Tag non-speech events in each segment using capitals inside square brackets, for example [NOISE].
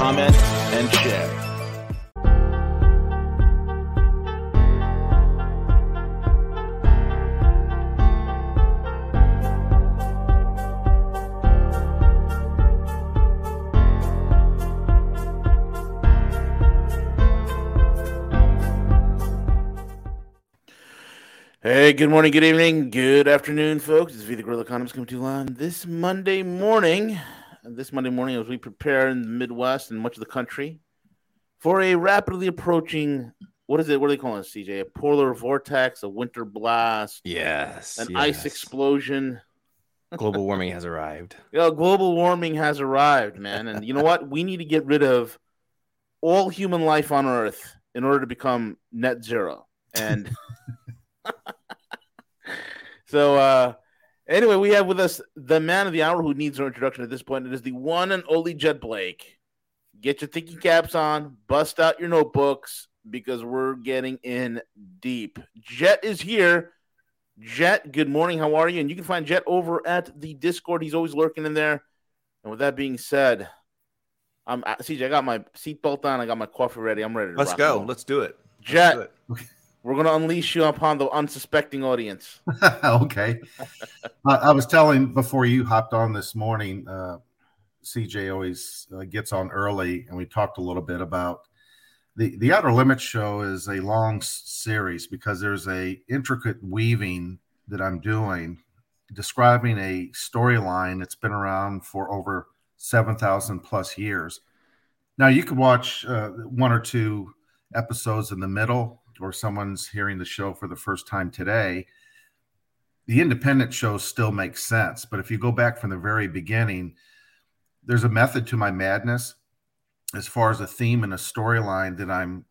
comment, and share. Hey, good morning, good evening, good afternoon, folks. It's V the Gorilla Economist coming to you on this Monday morning. This Monday morning, as we prepare in the Midwest and much of the country for a rapidly approaching what is it? What are they calling it, CJ? A polar vortex, a winter blast, Yes. an yes. ice explosion. [LAUGHS] Global warming has arrived. You know, global warming has arrived, man. And you know what? We need to get rid of all human life on Earth in order to become net zero. And [LAUGHS] [LAUGHS] so, uh, anyway, we have with us the man of the hour who needs no introduction at this point. It is the one and only Jet Blake. Get your thinking caps on, bust out your notebooks because we're getting in deep. Jet is here. Jet, good morning. How are you? And you can find Jet over at the Discord. He's always lurking in there. And with that being said, I'm uh, CJ. I got my seatbelt on. I got my coffee ready. I'm ready to Let's go. Let's do it. Let's Jet, do it. We're gonna unleash you upon the unsuspecting audience. [LAUGHS] okay. I, I was telling before you hopped on this morning, uh, CJ always uh, gets on early, and we talked a little bit about the the Outer Limits show is a long series because there's a intricate weaving that I'm doing describing a storyline that's been around for over seven thousand plus years. Now you could watch uh, one or two episodes in the middle, or someone's hearing the show for the first time today the independent shows still make sense. But if you go back from the very beginning, there's a method to my madness as far as a theme and a storyline that I'm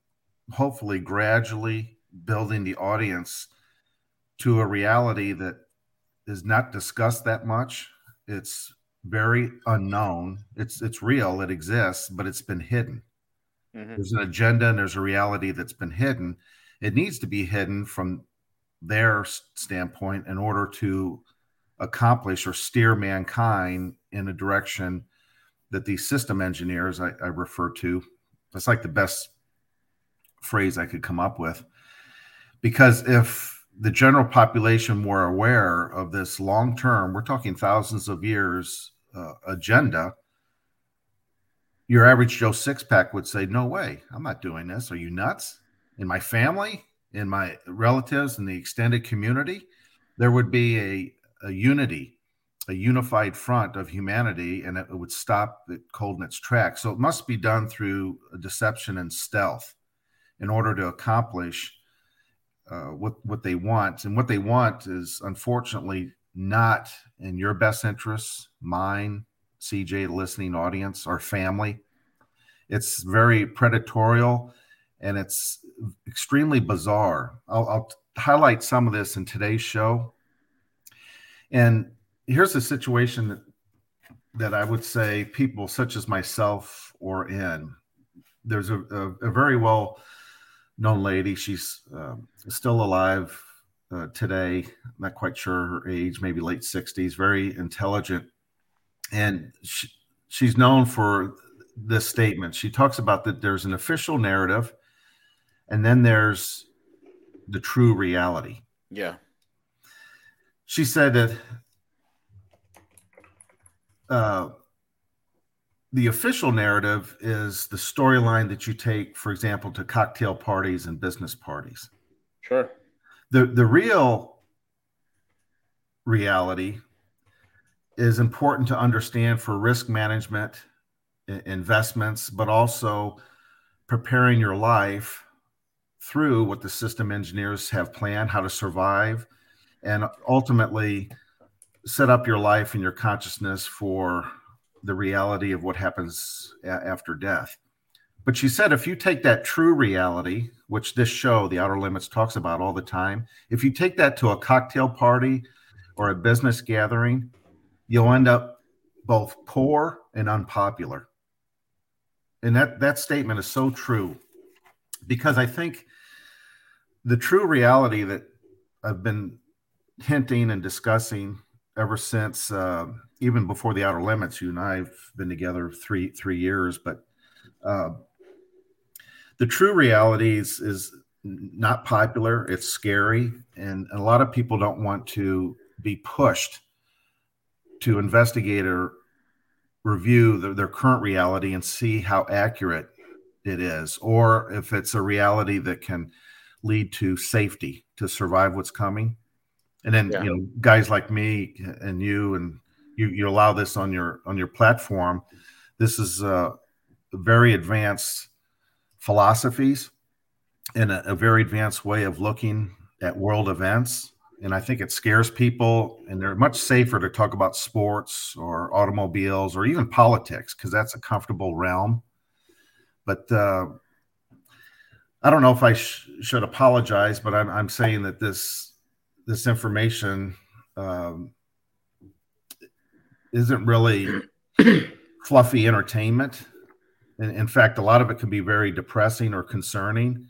hopefully gradually building the audience to a reality that is not discussed that much. It's very unknown. It's it's real, it exists, but it's been hidden. Mhm. There's an agenda and there's a reality that's been hidden. It needs to be hidden from their standpoint in order to accomplish or steer mankind in a direction that these system engineers I, I refer to. That's like the best phrase I could come up with. Because if the general population were aware of this long term, we're talking thousands of years uh, agenda, your average Joe six pack would say, No way, I'm not doing this. Are you nuts? In my family, in my relatives, in the extended community, there would be a, a unity, a unified front of humanity, and it would stop it cold in its tracks. So it must be done through deception and stealth in order to accomplish uh, what what they want. And what they want is unfortunately not in your best interests, mine, CJ, listening audience, our family. It's very predatorial and it's extremely bizarre. I'll, I'll highlight some of this in today's show. And here's a situation that that I would say people such as myself or in. There's a, a, a very well known lady. She's um, still alive uh, today. not quite sure her age, maybe late 60s, very intelligent. And she, she's known for this statement. She talks about that there's an official narrative and then there's the true reality. Yeah. She said that uh, the official narrative is the storyline that you take, for example, to cocktail parties and business parties. Sure. The the real reality is important to understand for risk management, investments, but also preparing your life through what the system engineers have planned, how to survive, and ultimately set up your life and your consciousness for the reality of what happens a- after death. But she said if you take that true reality, which this show, The Outer Limits, talks about all the time, if you take that to a cocktail party or a business gathering, you'll end up both poor and unpopular. And that, that statement is so true because I think the true reality that I've been hinting and discussing ever since uh, even before the outer limits you and i've been together three three years but uh, the true reality is, is not popular. It's scary and a lot of people don't want to be pushed to investigate or review the, their current reality and see how accurate it is or if it's a reality that can lead to safety to survive what's coming. And then yeah. you know guys like me and you and you you allow this on your on your platform. This is uh, very advanced philosophies and a, a, very advanced way of looking at world events. And i think it scares people and they're much safer to talk about sports or automobiles or even politics because that's a comfortable realm but uh, i don't know if i sh- should apologize but I'm, I'm saying that this this information um, isn't really [CLEARS THROAT] fluffy entertainment. In, in, fact, a lot of it can be very depressing or concerning.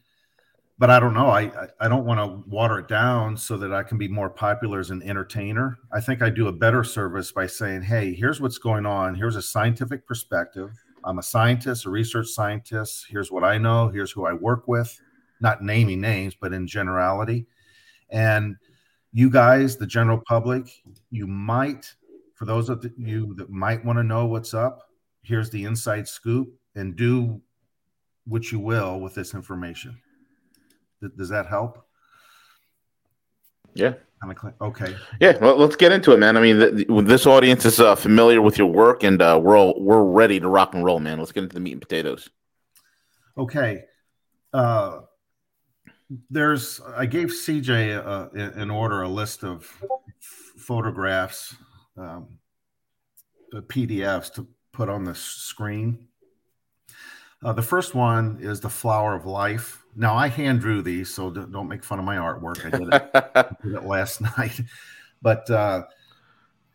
But I don't know. I, I don't want to water it down so that I can be more popular as an entertainer. I think I do a better service by saying, hey, here's what's going on. Here's a scientific perspective. I'm a scientist, a research scientist. Here's what I know. Here's who I work with. Not naming names, but in generality. And you guys, the general public, you might, for those of you that might want to know what's up, here's the inside scoop and do what you will with this information. Does that help? Yeah. Okay. Yeah. Well, let's get into it, man. I mean, th- this audience is uh, familiar with your work, and uh, we're all, we're ready to rock and roll, man. Let's get into the meat and potatoes. Okay. Uh, there's I gave CJ uh, in order a list of photographs, um, PDFs to put on the screen. Uh, the first one is the flower of life. Now I hand drew these, so don't make fun of my artwork. I did it, I did it last [LAUGHS] night, but uh,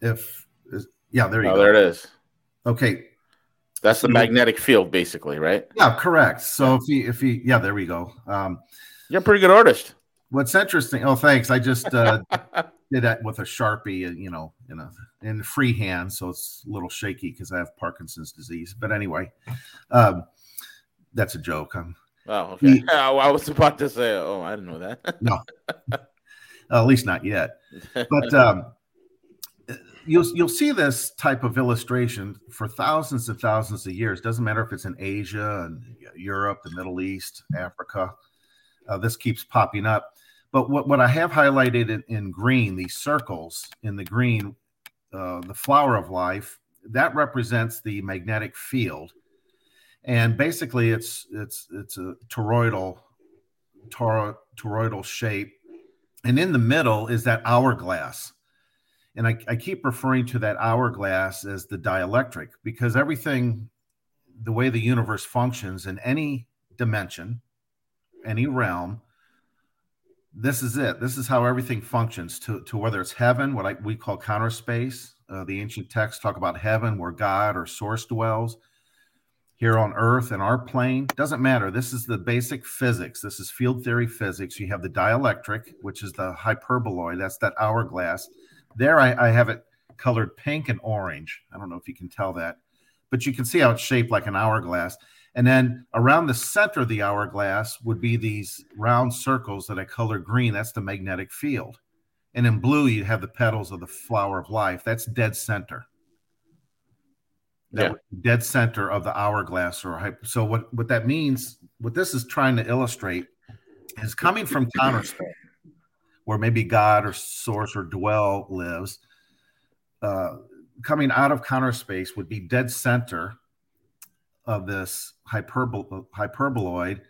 if yeah, there you oh, go. There it is. Okay, that's the magnetic field, basically, right? Yeah, correct. So if he, if he, yeah, there we go. Um, you're a pretty good artist. What's interesting? Oh, thanks. I just uh, [LAUGHS] did that with a sharpie, uh, you know, in a in freehand, so it's a little shaky because I have Parkinson's disease. But anyway, um, that's a joke. I'm, oh, okay. He, [LAUGHS] I was about to say, oh, I didn't know that. [LAUGHS] no, at least not yet. But [LAUGHS] um, you'll you'll see this type of illustration for thousands and thousands of years. Doesn't matter if it's in Asia and Europe, the Middle East, Africa uh, this keeps popping up. But what, what I have highlighted in, in green, these circles in the green, uh, the flower of life, that represents the magnetic field. And basically, it's it's it's a toroidal tor- toroidal shape, and in the middle is that hourglass. And I, I keep referring to that hourglass as the dielectric because everything, the way the universe functions in any dimension, any realm this is it. This is how everything functions to, to whether it's heaven what I, we call counter space. Uh, the ancient texts talk about heaven where god or source dwells here on earth in our plane doesn't matter this is the basic physics this is field theory physics you have the dielectric which is the hyperboloid that's that hourglass there I, I have it colored pink and orange i don't know if you can tell that but you can see how it's shaped like an hourglass and then around the center of the hourglass would be these round circles that I color green. That's the magnetic field. And in blue, you have the petals of the flower of life. That's dead center. That yeah. dead center of the hourglass or hyper. So what, what that means, what this is trying to illustrate is coming from counter space, where maybe God or source or dwell lives. Uh, coming out of counter space would be dead center of this hyperbol- hyperboloid,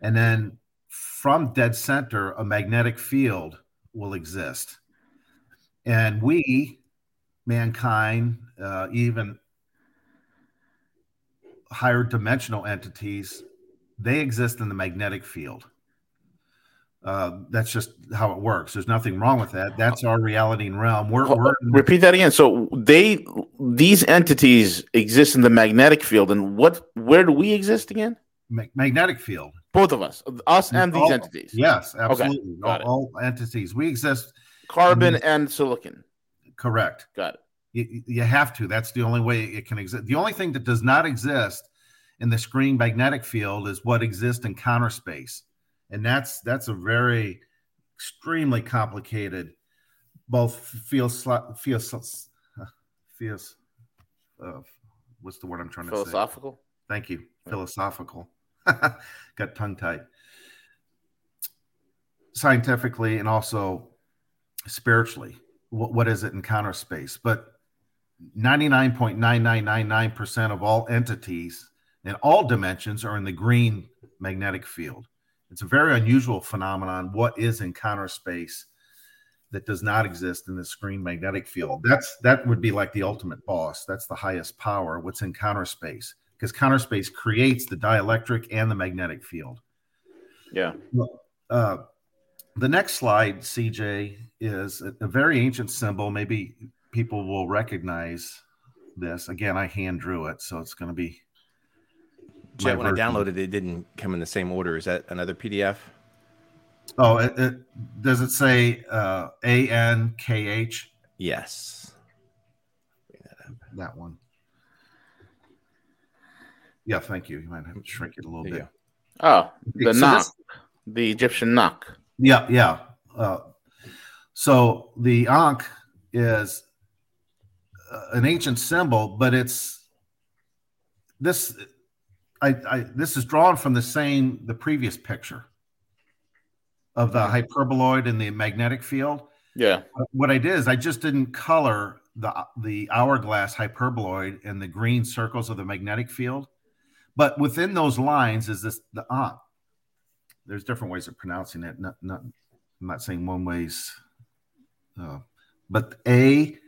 and then from dead center, a magnetic field will exist. And we, mankind, uh, even higher dimensional entities, they exist in the magnetic field. Uh, that's just how it works. There's nothing wrong with that. That's our reality and realm. We're, we're Repeat that again. So they these entities exist in the magnetic field, and what? Where do we exist again? ma- magnetic field. Both of us, us and these All- entities. Yes, absolutely. it. all, all entities. We exist. Carbon Mhm. and silicon. Correct. Got it. You, you have to. That's the only way it can exist. The only thing that does not exist in the screen magnetic field is what exists in counter space, and that's that's a very extremely complicated, both field sli- field s- uh, feels uh, what's the word I'm trying to say? Philosophical. Thank you. Philosophical. [LAUGHS] Got tongue tied. Scientifically and also spiritually, what, what is it in counter space? But 99.9999% of all entities in all dimensions are in the green magnetic field. It's a very unusual phenomenon. What is in counter space that does not exist in the green magnetic field? That's that would be like the ultimate boss. That's the highest power. What's in counter space? Because counter space creates the dielectric and the magnetic field. Yeah. Uh, the next slide, CJ, is a, a very ancient symbol. Maybe people will recognize this. Again, I hand drew it, so it's going to be. Jet, my when I downloaded it, it didn't come in the same order. Is that another PDF? Oh, it, it, does it say uh, A N K H? Yes. That one. Yeah, thank you. You might have to shrink it a little There bit. Oh, the So knock, this- the Egyptian ankh. Yeah, yeah. Uh, so the Ankh is an ancient symbol, but it's this. I, I this is drawn from the same the previous picture of the hyperboloid and the magnetic field. Yeah. What I did is I just didn't color the the hourglass hyperboloid and the green circles of the magnetic field, but within those lines is this the Ankh there's different ways of pronouncing it. Not, not, I'm not saying one way's, uh, but A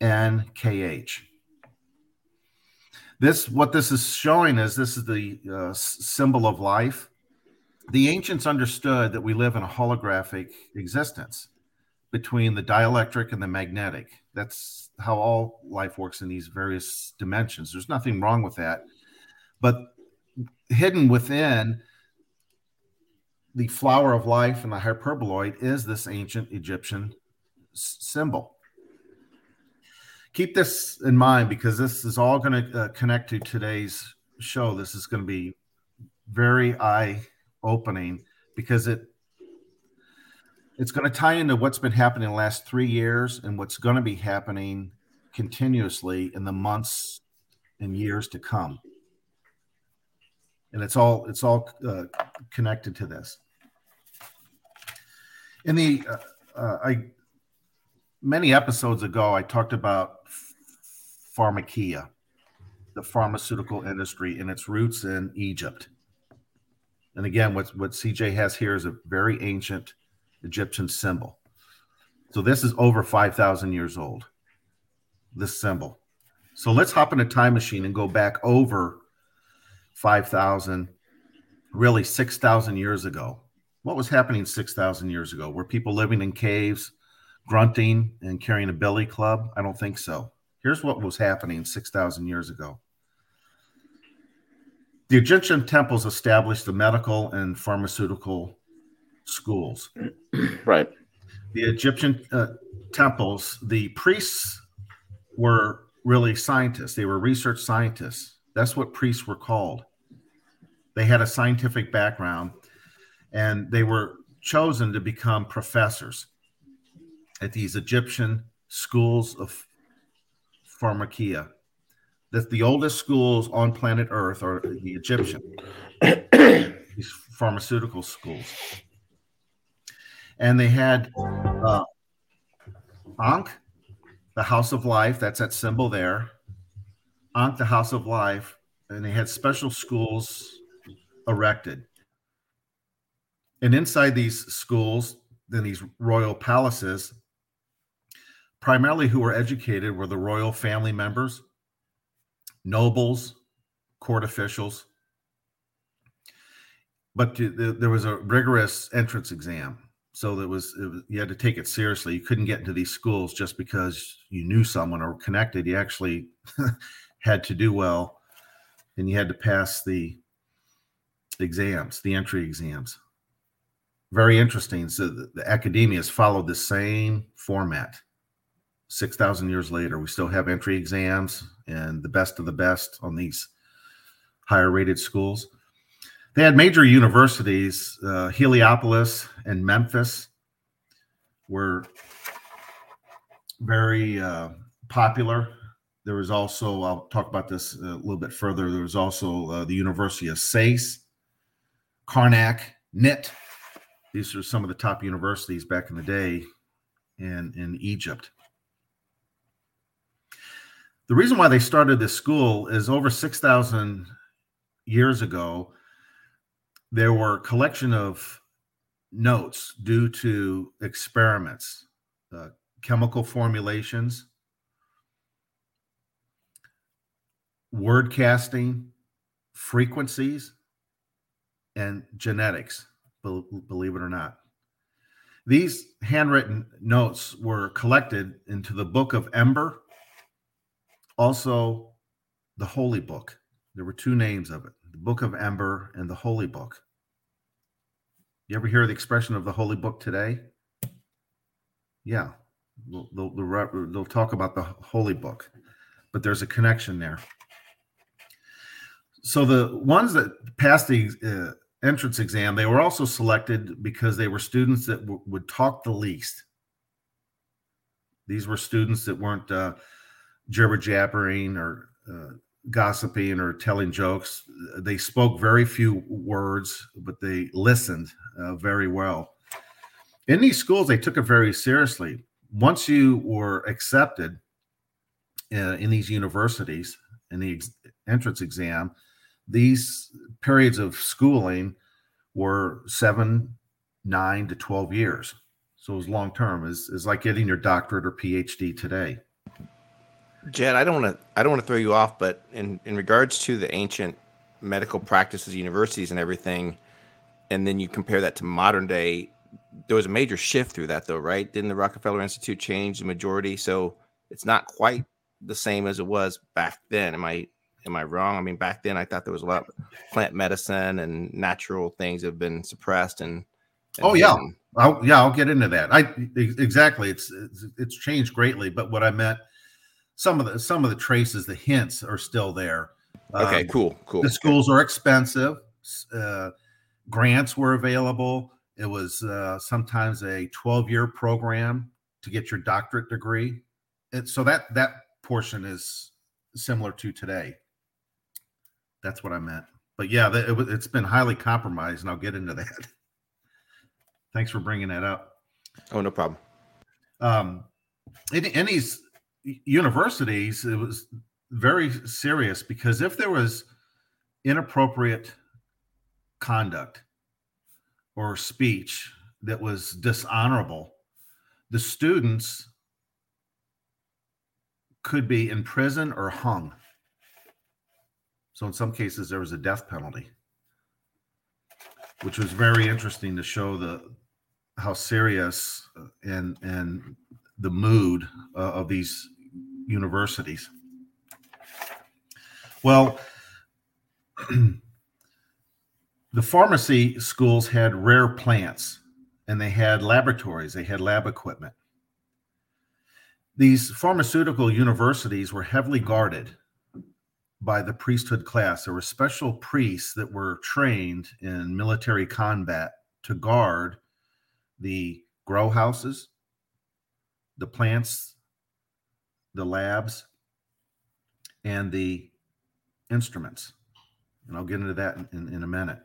N K H. This, what this is showing is this is the uh, symbol of life. The ancients understood that we live in a holographic existence between the dielectric and the magnetic. That's how all life works in these various dimensions. There's nothing wrong with that. But hidden within the flower of life and the hyperboloid is this ancient Egyptian symbol. Keep this in mind because this is all going to uh, connect to today's show. This is going to be very eye opening because it it's going to tie into what's been happening the last three years and what's going to be happening continuously in the months and years to come and it's all it's all uh, connected to this in the uh, uh, i many episodes ago i talked about pharmakia the pharmaceutical industry and its roots in egypt and again what, what cj has here is a very ancient egyptian symbol so this is over 5000 years old this symbol so let's hop in a time machine and go back over 5,000, really 6,000 years ago. What was happening 6,000 years ago? Were people living in caves, grunting, and carrying a billy club? I don't think so. Here's what was happening 6,000 years ago. The Egyptian temples established the medical and pharmaceutical schools. [CLEARS THROAT] Right. The Egyptian uh, temples, the priests were really scientists, they were research scientists. That's what priests were called. They had a scientific background and they were chosen to become professors at these Egyptian schools of pharmakia. That the oldest schools on planet Earth are the Egyptian, [COUGHS] these pharmaceutical schools. And they had uh, Ankh, the House of Life, that's that symbol there. Ankh, the House of Life, and they had special schools erected. And inside these schools, then these royal palaces, primarily who were educated were the royal family members, nobles, court officials. But there was a rigorous entrance exam. So there was, was you had to take it seriously. You couldn't get into these schools just because you knew someone or connected. You actually [LAUGHS] had to do well and you had to pass the exams, the entry exams. Very interesting. So the, the followed the same format. 6,000 years later, we still have entry exams and the best of the best on these higher rated schools. They had major universities, uh, Heliopolis and Memphis were very uh, popular. There was also, I'll talk about this a little bit further. There was also uh, the University of Sais, Karnak, NIT. These are some of the top universities back in the day in, in Egypt. The reason why they started this school is over 6,000 years ago, there were a collection of notes due to experiments, uh, chemical formulations, word casting, frequencies, and genetics, believe it or not. These handwritten notes were collected into the Book of Ember also, the Holy Book. There were two names of it the Book of Ember and the Holy Book. You ever hear the expression of the Holy Book today? Yeah, they'll, they'll, they'll talk about the Holy Book, but there's a connection there. So the ones that passed the uh, entrance exam, they were also selected because they were students that w- would talk the least. These were students that weren't uh, jibber jabbering or uh, gossiping or telling jokes. They spoke very few words, but they listened uh, very well. In these schools, they took it very seriously. Once you were accepted uh, in these universities in the ex- entrance exam, these periods of schooling were seven, nine to 12 years. So it was long term, is is like getting your doctorate or PhD today. Jet, I don't want to I don't want to throw you off, but in in regards to the ancient medical practices, universities, and everything, and then you compare that to modern day, there was a major shift through that, though, right? Didn't the Rockefeller Institute change the majority? So it's not quite the same as it was back then. Am I am I wrong? I mean, back then I thought there was a lot of plant medicine and natural things have been suppressed and. and oh yeah, I'll, yeah, I'll get into that. I exactly. It's, it's it's changed greatly, but what I meant some of the some of the traces, the hints are still there. Okay, um, cool, cool. The schools are expensive. Uh, grants were available. It was uh, sometimes a 12 year program to get your doctorate degree. And so that that portion is similar to today. That's what I meant. But yeah, it, it's been highly compromised, and I'll get into that. [LAUGHS] Thanks for bringing that up. Oh, no problem. Um, in these universities, it was very serious because if there was inappropriate conduct or speech that was dishonorable, the students could be in prison or hung. So, in some cases, there was a death penalty, which was very interesting to show the how serious and and the mood uh, of these universities. Well, [CLEARS THROAT] the pharmacy schools had rare plants and they had laboratories, they had lab equipment. These pharmaceutical universities were heavily guarded by the priesthood class. There were special priests that were trained in military combat to guard the grow houses, the plants, the labs, and the instruments. And I'll get into that in, in, in a minute.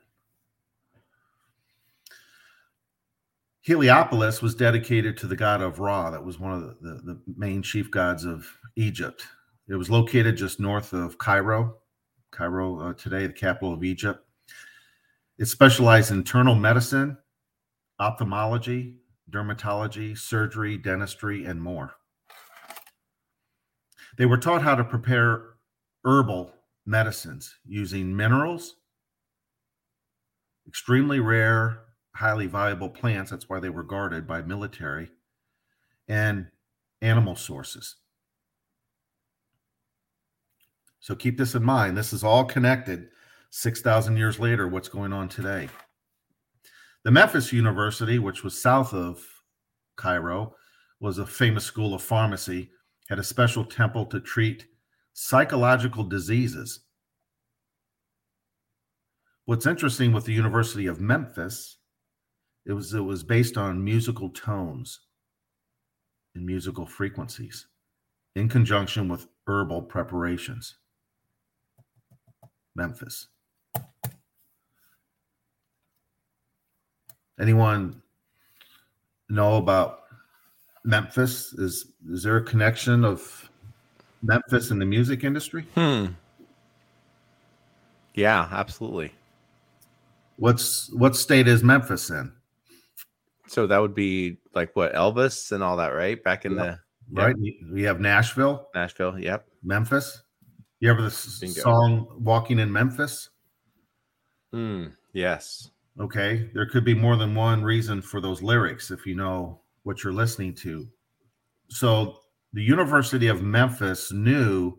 Heliopolis was dedicated to the god of Ra. That was one of the, the, the, main chief gods of Egypt. It was located just north of Cairo, Cairo uh, today, the capital of Egypt. It specialized in internal medicine, ophthalmology, dermatology, surgery, dentistry, and more. They were taught how to prepare herbal medicines using minerals, extremely rare, highly valuable plants. That's why they were guarded by military and animal sources. So keep this in mind. This is all connected 6,000 years later, what's going on today. The Memphis University, which was south of Cairo, was a famous school of pharmacy, had a special temple to treat psychological diseases. What's interesting with the University of Memphis, it was it was based on musical tones and musical frequencies in conjunction with herbal preparations. Memphis. Anyone know about Memphis? Is is there a connection of Memphis in the music industry? Hmm. Yeah, absolutely. What's what state is Memphis in? So that would be like what Elvis and all that, right? Back in Yep. the Right. We have Nashville, Nashville. Yep. Memphis. You ever the song "Walking in Memphis"? Hmm. Yes. Okay, there could be more than one reason for those lyrics if you know what you're listening to. So, the University of Memphis knew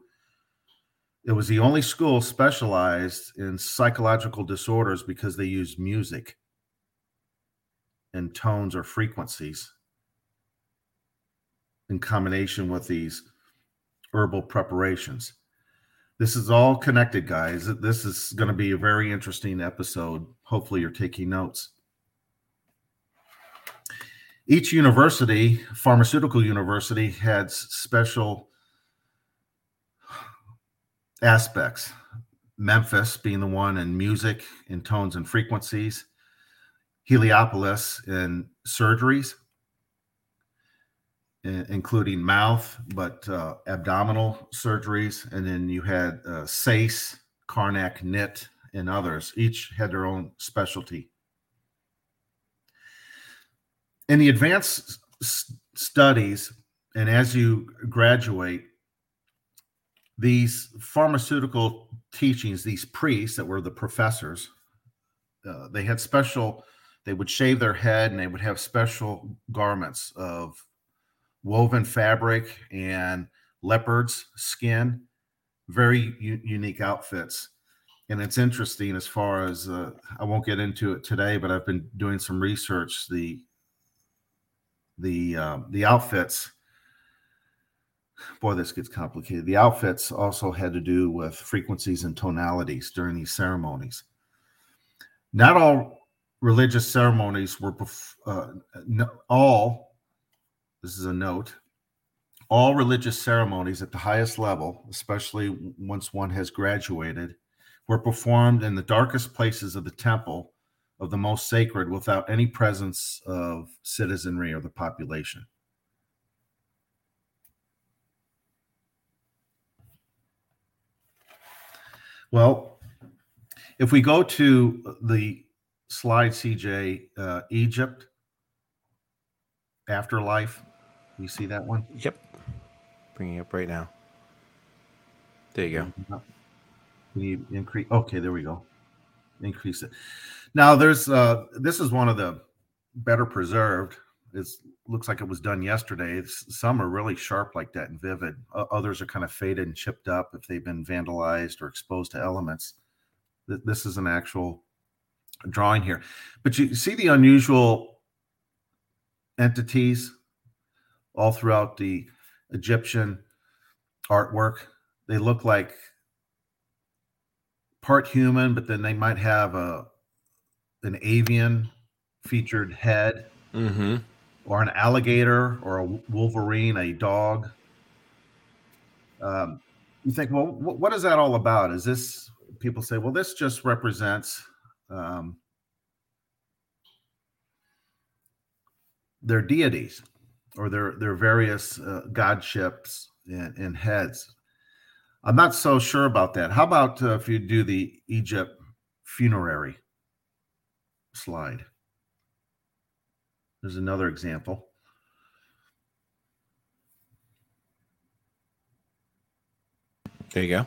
it was the only school specialized in psychological disorders because they used music and tones or frequencies in combination with these herbal preparations. This is all connected, guys. This is going to be a very interesting episode. Hopefully, you're taking notes. Each university, pharmaceutical university, had special aspects. Memphis being the one in music, in tones and frequencies, Heliopolis in surgeries, including mouth, but uh, abdominal surgeries. And then you had uh, Sais, Karnak, knit, and others. Each had their own specialty. In the advanced s- studies, and as you graduate, these pharmaceutical teachings, these priests that were the professors, uh, they had special, they would shave their head and they would have special garments of woven fabric and leopard's skin, very u- unique outfits. And it's interesting as far as uh, I won't get into it today, but I've been doing some research. The the um, the outfits, boy, this gets complicated. The outfits also had to do with frequencies and tonalities during these ceremonies. Not all religious ceremonies were uh, no, all this is a note all religious ceremonies at the highest level especially once one has graduated were performed in the darkest places of the temple of the most sacred without any presence of citizenry or the population well if we go to the slide cj uh, egypt afterlife you see that one Yep. Bringing it up right now. There you go. We need increase. Okay, there we go. Increase it. Now there's uh this is one of the better preserved. It looks like it was done yesterday. Some are really sharp like that and vivid. Others are kind of faded and chipped up if they've been vandalized or exposed to elements. Th- This is an actual drawing here, but you see the unusual entities all throughout the Egyptian artwork. They look like part human, but then they might have a an avian featured head, Mm-hmm. or an alligator, or a wolverine, a dog. Um, you think, well, wh- what is that all about? Is this people say, well, this just represents um, their deities or their their various uh, godships and, and heads. I'm not so sure about that. How about uh, if you do the Egypt funerary slide? There's another example. There you go.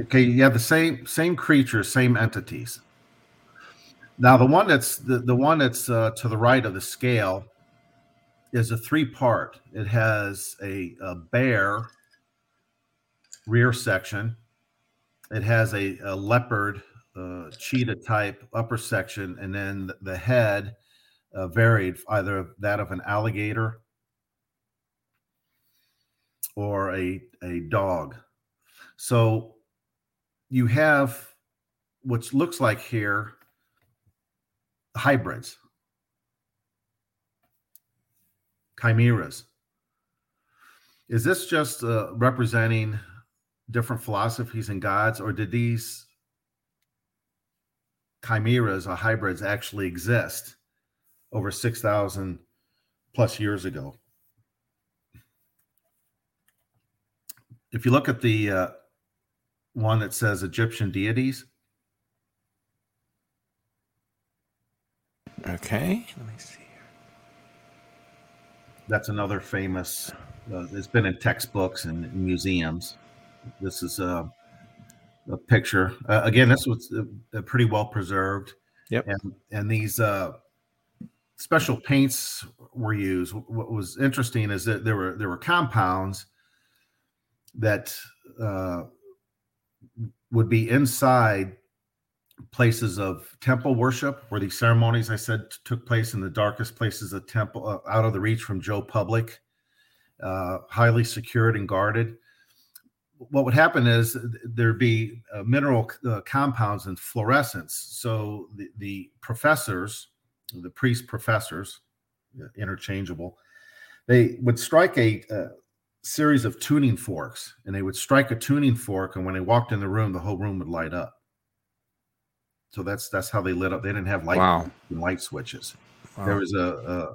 Okay, you have the same same creatures, same entities. Now, the one that's the, the one that's uh, to the right of the scale is a three part. It has a, a bear rear section. It has a, a leopard uh, cheetah type upper section, and then the head uh, varied, either that of an alligator or a, a dog. So you have what looks like here hybrids, chimeras. Is this just uh, representing different philosophies and gods, or did these chimeras or hybrids actually exist over 6,000 plus years ago? If you look at the uh, one that says Egyptian deities. Okay, let me see. That's another famous. Uh, it's been in textbooks and in museums. This is a, a picture. Uh, again, this was uh, pretty well preserved. Yep. And and these uh, special paints were used. What was interesting is that there were there were compounds that uh, would be inside places of temple worship where these ceremonies i said took place in the darkest places of temple uh, out of the reach from joe public uh, highly secured and guarded what would happen is there'd be uh, mineral uh, compounds and fluorescence so the, the professors the priest professors uh, interchangeable they would strike a, a uh, series of tuning forks and they would strike a tuning fork and when they walked in the room the whole room would light up so that's that's how they lit up they didn't have light Wow. light switches Wow. there was a,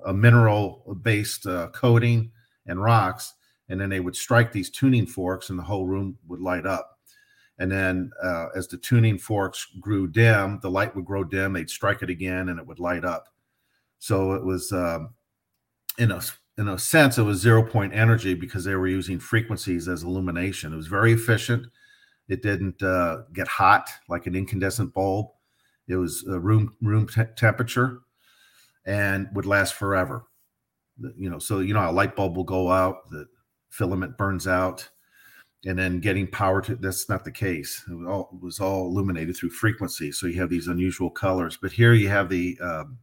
a, a mineral based uh, coating and rocks and then they would strike these tuning forks and the whole room would light up. And then uh, as the tuning forks grew dim the light would grow dim they'd strike it again and it would light up. So it was um, in a in a sense it was zero point energy because they were using frequencies as illumination. It was very efficient. It didn't uh, get hot like an incandescent bulb. It was room room te- temperature and would last forever. You know so you know a light bulb will go out the filament burns out and then getting power to that's not the case it was all, it was all illuminated through frequency so you have these unusual colors but here you have the um,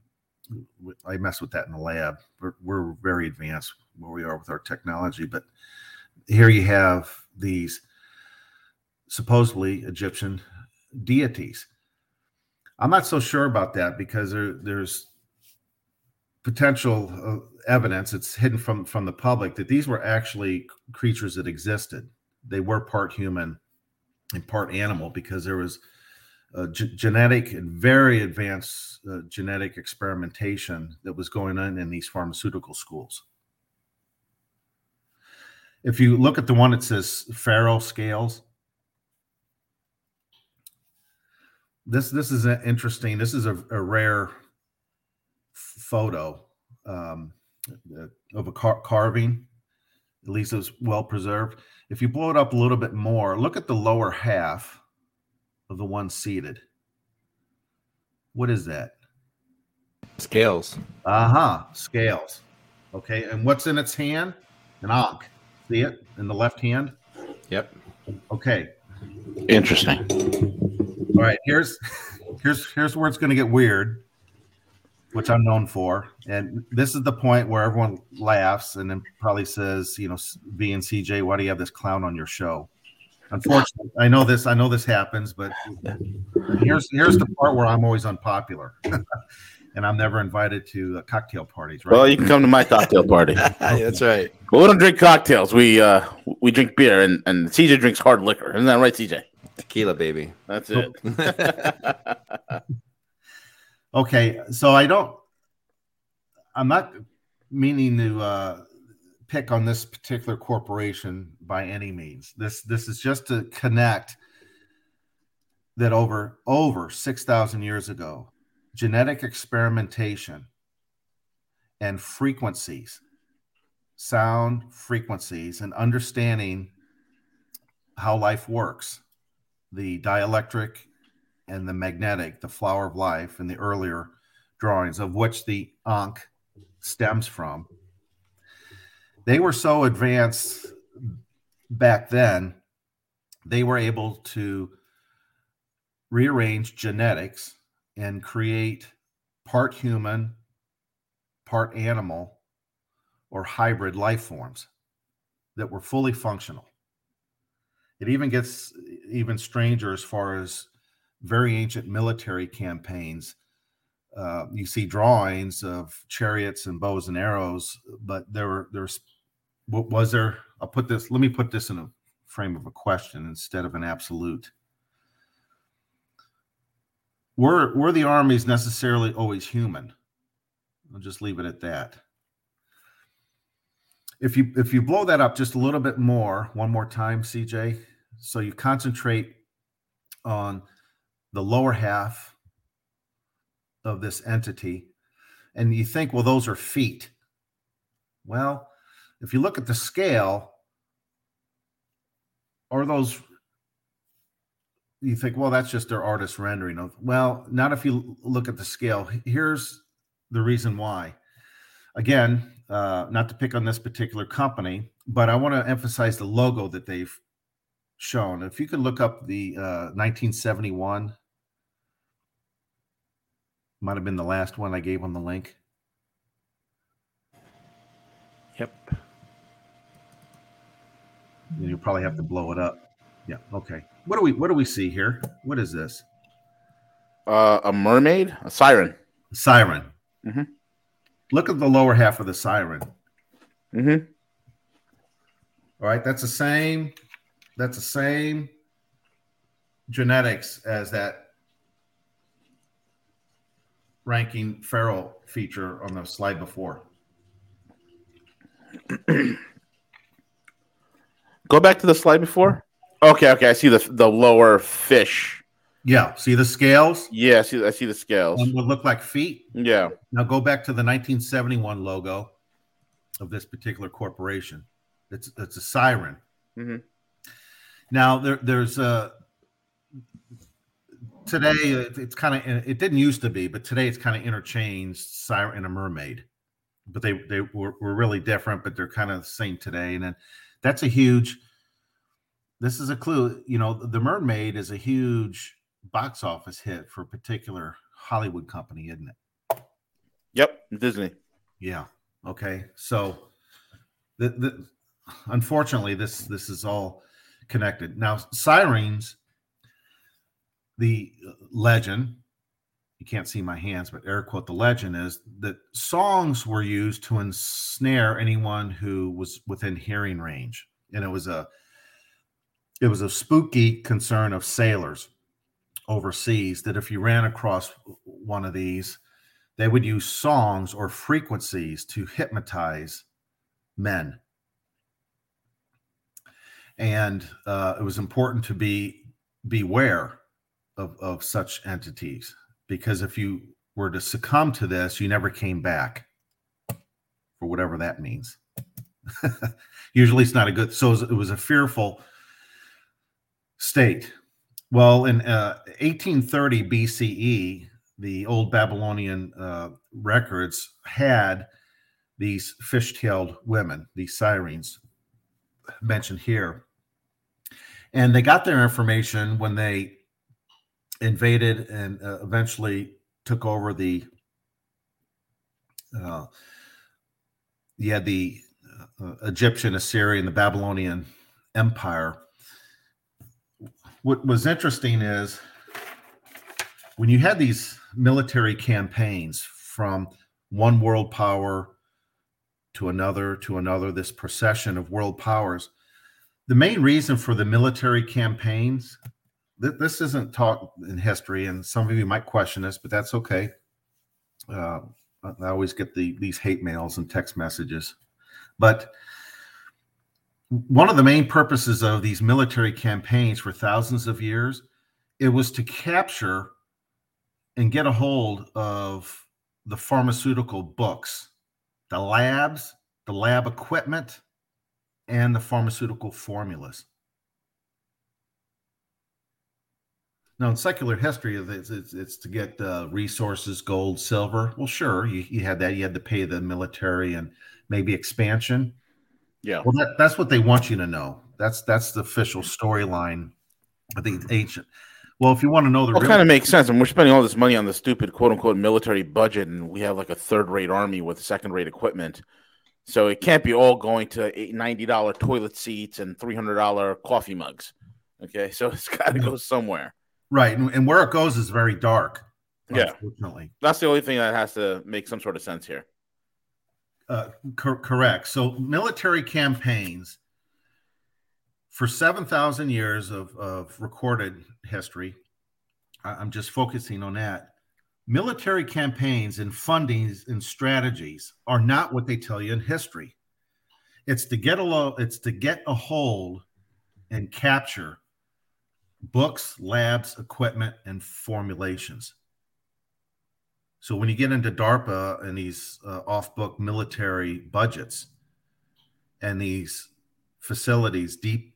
I mess with that in the lab. We're, we're very advanced where we are with our technology, but here you have these supposedly Egyptian deities. I'm not so sure about that because there, there's potential uh, evidence it's hidden from from the public that these were actually creatures that existed. They were part human and part animal because there was ge- genetic and very advanced uh, genetic experimentation that was going on in these pharmaceutical schools. If you look at the one that says Pharaoh scales, this this is interesting. This is a, a rare photo um, of a car- carving. At least it was well preserved. If you blow it up a little bit more, look at the lower half of the one seated. What is that? Scales. Uh huh. Scales. Okay. And what's in its hand? An ankh. See it in the left hand? Yep. Okay. Interesting. All right. Here's [LAUGHS] here's here's where it's going to get weird, which I'm known for. And this is the point where everyone laughs and then probably says, you know, V and CJ, why do you have this clown on your show? Unfortunately, I know this. I know this happens, but here's here's the part where I'm always unpopular, [LAUGHS] and I'm never invited to uh, cocktail parties. Right? Well, you can come to my cocktail party. [LAUGHS] That's right. Well, we don't drink cocktails. We uh we drink beer, and and CJ drinks hard liquor. Isn't that right, CJ? Tequila, baby. That's it. [LAUGHS] Okay, so I don't. I'm not meaning to uh, pick on this particular corporation by any means. This this is just to connect that over over six thousand years ago, genetic experimentation and frequencies, sound frequencies, and understanding how life works, the dielectric and the magnetic, the flower of life, and the earlier drawings, of which the Ankh stems from. They were so advanced back then, they were able to rearrange genetics and create part human, part animal, or hybrid life forms that were fully functional. It even gets even stranger as far as very ancient military campaigns. Uh, you see drawings of chariots and bows and arrows, but there were there's what was there? I'll put this. Let me put this in a frame of a question instead of an absolute. Were were the armies necessarily always human? I'll just leave it at that. If you if you blow that up just a little bit more, one more time, CJ. So you concentrate on the lower half of this entity. And you think, well, those are feet. Well, if you look at the scale, are those you think, well, that's just their artist rendering of. Well, not if you look at the scale. Here's the reason why. Again, uh, not to pick on this particular company, but I want to emphasize the logo that they've shown. If you could look up the uh, 1971 might have been the last one I gave on the link. Yep. You'll probably have to blow it up. Yeah. Okay. What do we What do we see here? What is this? Uh, a mermaid, a siren. A siren. Mm-hmm. Look at the lower half of the siren. Mm-hmm. All right, that's the same. That's the same genetics as that ranking feral feature on the slide before. Go back to the slide before. Okay, okay, I see the the lower fish. Yeah, see the scales. Yeah, I see I see the scales. And would look like feet. Yeah. Now go back to the 1971 logo of this particular corporation. It's it's a siren. Mm-hmm. Now there there's a today it, it's kind of it didn't used to be, but today it's kind of interchanged siren and a mermaid. But they they were, were really different, but they're kind of the same today. And then that's a huge. This is a clue. You know, the mermaid is a huge box office hit for a particular Hollywood company, isn't it? Yep, Disney. Yeah. Okay. So, the, the unfortunately, this this is all connected. Now, sirens the legend you can't see my hands but air quote the legend is that songs were used to ensnare anyone who was within hearing range. And it was a it was a spooky concern of sailors overseas that if you ran across one of these they would use songs or frequencies to hypnotize men. And uh, it was important to be beware of, of such entities because if you were to succumb to this, you never came back for whatever that means. [LAUGHS] Usually it's not a good, so it was a fearful state. Well, in uh, 1830 BCE, the old Babylonian uh, records had these fish tailed women, these sirens mentioned here. And they got their information when they invaded and uh, eventually took over the uh, yeah the uh, uh, Egyptian, Assyrian, the Babylonian Empire. What was interesting is when you had these military campaigns from one world power to another to another, this procession of world powers. The main reason for the military campaigns th- this isn't taught in history, and some of you might question this, but that's okay. Uh, I always get the these hate mails and text messages, but one of the main purposes of these military campaigns for thousands of years it was to capture and get a hold of the pharmaceutical books the labs the lab equipment and the pharmaceutical formulas Now, in secular history, it's, it's, it's to get uh, resources, gold, silver. Well, sure, you, you had that. You had to pay the military and maybe expansion. Yeah. Well, that, that's what they want you to know. That's that's the official storyline. I think it's ancient. Well, if you want to know the Well, real, kind of makes sense. And we're spending all this money on the stupid quote unquote military budget, and we have like a third rate army with second rate equipment. So it can't be all going to $90 toilet seats and $300 coffee mugs. Okay. So it's got to go somewhere. Right, and, and where it goes is very dark. Yeah. unfortunately. That's the only thing that has to make some sort of sense here. Uh, cor- correct. So military campaigns for 7,000 years of, of recorded history, I- I'm just focusing on that. Military campaigns and fundings and strategies are not what they tell you in history. It's to get a lo- it's to get a hold and capture books, labs, equipment, and formulations. So when you get into DARPA and these uh, off-book military budgets and these facilities deep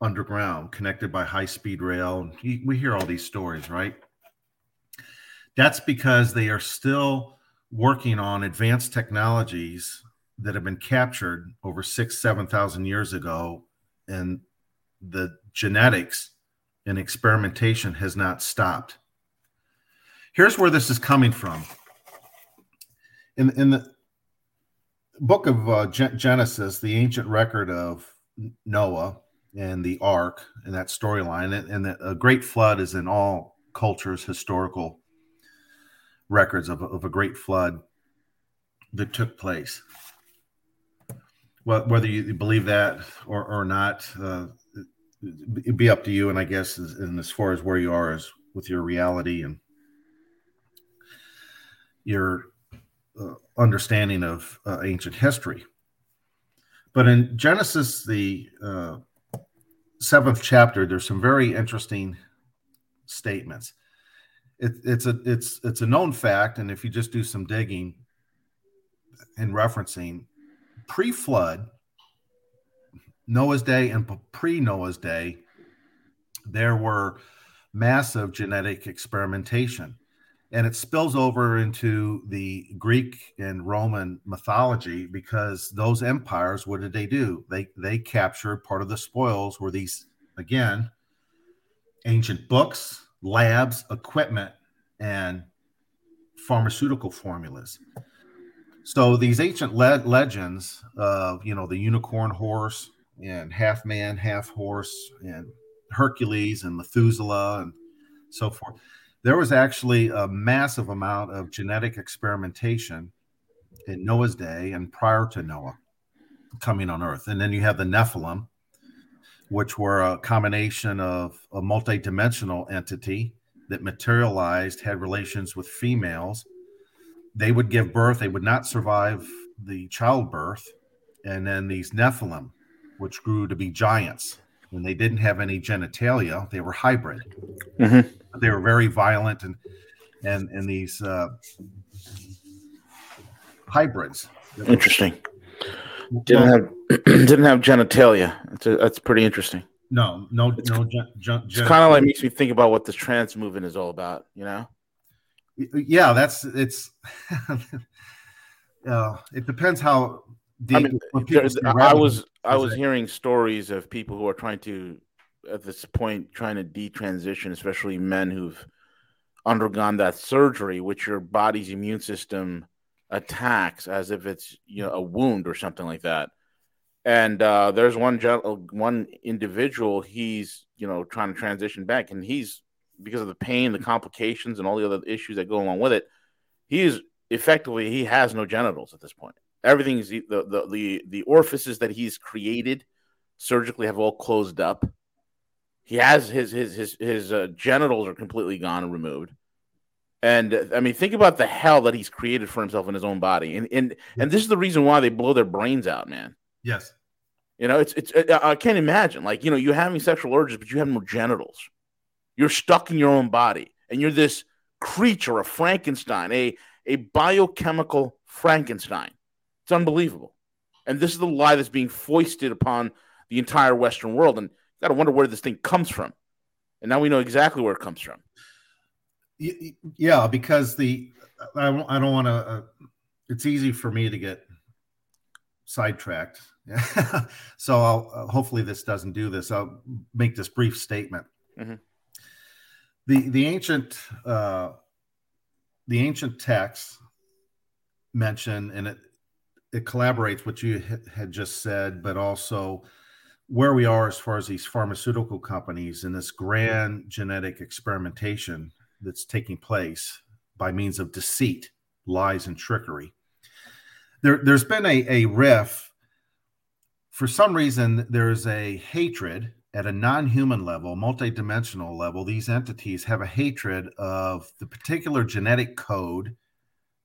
underground connected by high-speed rail, we hear all these stories, right? That's because they are still working on advanced technologies that have been captured over six, seven thousand years ago, and the genetics and experimentation has not stopped here's where this is coming from. In in the book of uh, Gen- Genesis, the ancient record of Noah and the ark and that storyline, and, and a great flood is in all cultures historical records of, of a great flood that took place. Well, whether you believe that or, or not, uh, it'd be up to you. And I guess, as, and as far as where you are is with your reality and your uh, understanding of uh, ancient history. But in Genesis, the uh, seventh chapter, there's some very interesting statements. It, it's a it's it's a known fact, and if you just do some digging and referencing, pre-flood, Noah's day and pre-Noah's day, there were massive genetic experimentation and it spills over into the Greek and Roman mythology because those empires, what did they do? They they captured part of the spoils were these again ancient books, labs, equipment, and pharmaceutical formulas. So these ancient le- legends of you know the unicorn horse and half man, half horse, and Hercules and Methuselah and so forth there was actually a massive amount of genetic experimentation in Noah's day and prior to Noah coming on Earth. And then you have the Nephilim, which were a combination of a multidimensional entity that materialized, had relations with females. They would give birth, they would not survive the childbirth. And then these Nephilim, which grew to be giants. When they didn't have any genitalia, they were hybrid Mhm. but they were very violent and and and these uh, hybrids. Interesting. Didn't have [CLEARS THROAT] didn't have genitalia. That's, a, that's pretty interesting. No, no, no. Gen, gen, It's kind of like makes me think about what the trans movement is all about. You know? yeah. That's it's. [LAUGHS] uh, it depends how deep. I mean, when people There's- say I was I was hearing stories of people who are trying to, at this point, trying to detransition, especially men who've undergone that surgery, which your body's immune system attacks as if it's you know a wound or something like that. And uh, there's one uh, one individual. He's you know trying to transition back, and he's because of the pain, the complications, and all the other issues that go along with it. He's effectively he has no genitals at this point everything is the, the the the orifices that he's created surgically have all closed up. He has his his his his uh, genitals are completely gone and removed. And uh, I mean, think about the hell that he's created for himself in his own body, and and and this is the reason why they blow their brains out, man. Yes. You know, it's it's I I can't imagine like you know you're having sexual urges, but you have no genitals. You're stuck in your own body, and you're this creature, a Frankenstein, a a biochemical Frankenstein. It's unbelievable. And this is the lie that's being foisted upon the entire Western world. And you got to wonder where this thing comes from. and now we know exactly where it comes from. Yeah, because the I don't, I don't want to. Uh, it's easy for me to get sidetracked. [LAUGHS] so I'll uh, hopefully this doesn't do this. I'll make this brief statement. Mm-hmm. The the ancient uh, the ancient texts mention, and it it collaborates what you had just said, but also where we are as far as these pharmaceutical companies and this grand genetic experimentation that's taking place by means of deceit, lies, and trickery. There, there's been a, a riff. For some reason, there's a hatred at a non human level, multidimensional level. These entities have a hatred of the particular genetic code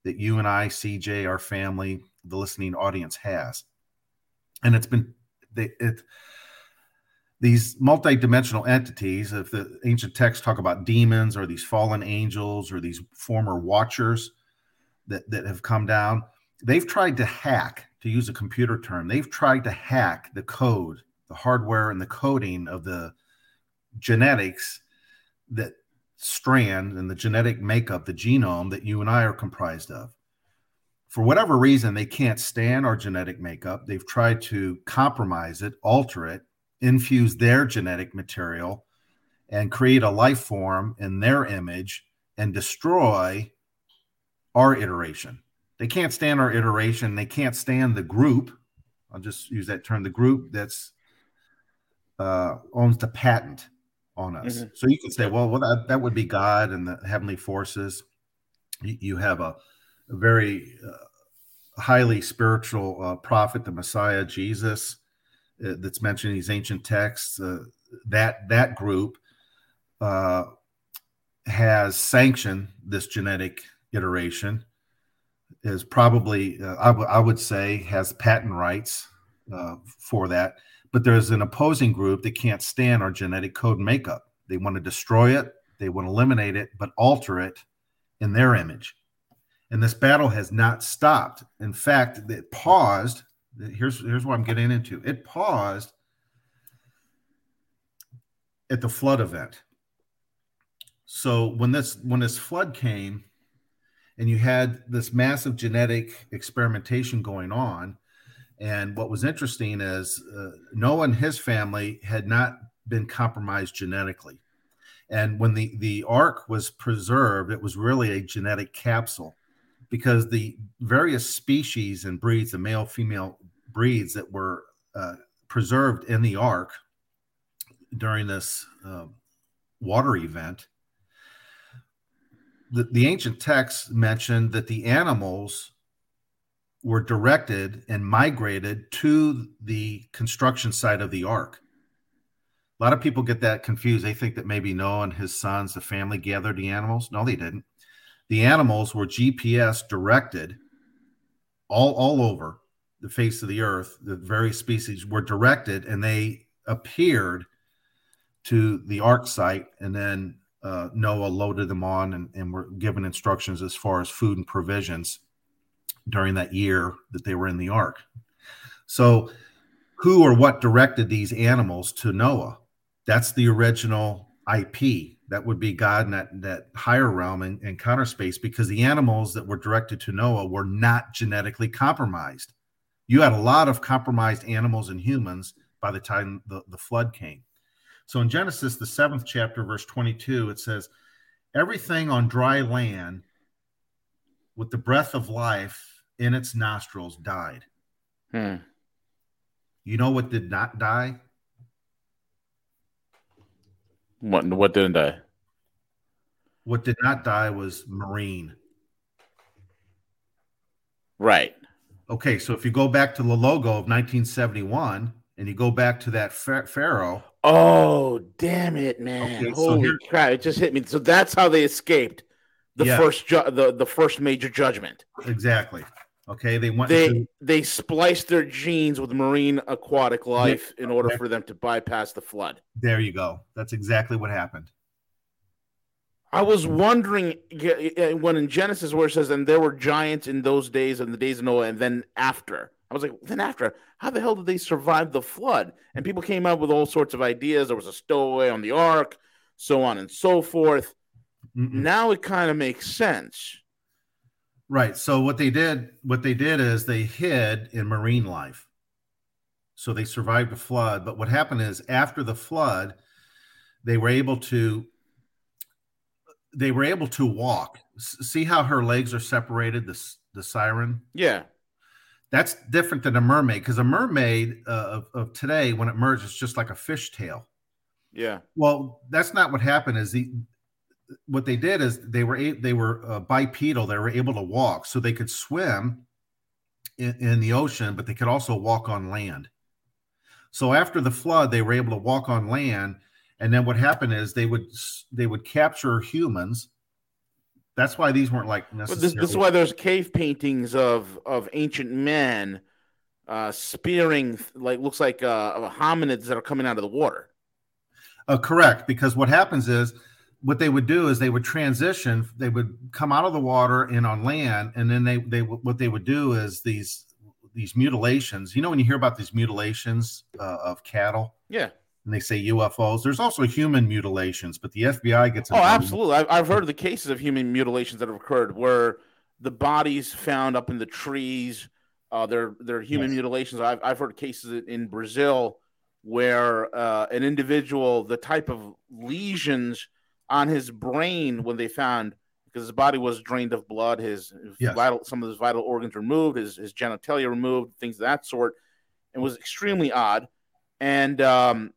that you and I, CJ, our family, the listening audience has. And it's been, they, it, these multidimensional entities, if the ancient texts talk about demons or these fallen angels or these former watchers that, that have come down, they've tried to hack, to use a computer term, they've tried to hack the code, the hardware and the coding of the genetics that strand and the genetic makeup, the genome that you and I are comprised of. For whatever reason, they can't stand our genetic makeup. They've tried to compromise it, alter it, infuse their genetic material and create a life form in their image and destroy our iteration. They can't stand our iteration. They can't stand the group. I'll just use that term the group that's uh, owns the patent on us. Mm-hmm. So you can say, well, well that, that would be God and the heavenly forces. You, you have a very uh, highly spiritual uh, prophet, the Messiah, Jesus uh, that's mentioned in these ancient texts, uh, that that group uh, has sanctioned this genetic iteration. Is probably uh, I, w- I would say has patent rights for that, but there's an opposing group that can't stand our genetic code makeup. They want to destroy it, they want to eliminate it, but alter it in their image. And this battle has not stopped. In fact, it paused here's here's what I'm getting into. It paused at the flood event. So when this when this flood came and you had this massive genetic experimentation going on and what was interesting is uh, Noah and his family had not been compromised genetically. And when the, the ark was preserved, it was really a genetic capsule because the various species and breeds, the male female breeds that were uh, preserved in the ark during this uh, water event, the, the ancient texts mentioned that the animals were directed and migrated to the construction site of the ark. A lot of people get that confused. They think that maybe Noah and his sons, the family, gathered the animals. No, they didn't. The animals were GPS directed all, all over the face of the earth, the various species were directed and they appeared to the ark site. And then uh, Noah loaded them on and, and were given instructions as far as food and provisions during that year that they were in the ark. So, who or what directed these animals to Noah? That's the original IP. That would be God in that, that higher realm and, and counter space because the animals that were directed to Noah were not genetically compromised you had a lot of compromised animals and humans by the time the, the flood came. So in Genesis, the seventh chapter, verse 22, it says, Everything on dry land with the breath of life in its nostrils died. Hmm. You know what did not die? What what didn't die? What did not die was marine. Right. Okay, so if you go back to the logo of 1971 and you go back to that pharaoh. Oh, damn it, man! Okay, Holy so crap! It just hit me. So that's how they escaped the yeah. first ju- the the first major judgment. Exactly. Okay, they went. They to- they spliced their genes with marine aquatic life in order for them to bypass the flood. There you go. That's exactly what happened. I was wondering when in Genesis where it says, "And there were giants in those days, and the days of Noah, and then after." I was like, "Then after? How the hell did they survive the flood?" And people came up with all sorts of ideas. There was a stowaway on the ark. so on and so forth. Mm-mm. Now it kind of makes sense. Right. So what they did, what they did is they hid in marine life. So they survived a flood. But what happened is after the flood, they were able to they were able to walk. See how her legs are separated, the, the siren? Yeah. That's different than a mermaid because a mermaid uh, of, of today, when it merges, just like a fish tail. Yeah. Well, that's not what happened. Is the what they did is they were a, they were uh, bipedal. They were able to walk, so they could swim in, in the ocean, but they could also walk on land. So after the flood, they were able to walk on land, and then what happened is they would they would capture humans. That's why these weren't like necessarily. this, this is why there's cave paintings of of ancient men uh, spearing like looks like uh, hominids that are coming out of the water. Uh, correct, because what happens is what they would do is they would transition. They would come out of the water and on land, and then they they what they would do is these these mutilations. You know, when you hear about these mutilations uh, of cattle, Yeah. and they say UFOs. There's also human mutilations, but the FBI gets Oh, absolutely. I've, I've heard of the cases of human mutilations that have occurred where the bodies found up in the trees. Uh, they're they're human Yes. mutilations. I've I've heard cases in Brazil where uh, an individual, the type of lesions on his brain when they found because his body was drained of blood, his Yes. vital some of his vital organs removed, his his genitalia removed, things of that sort. It was extremely odd, and um,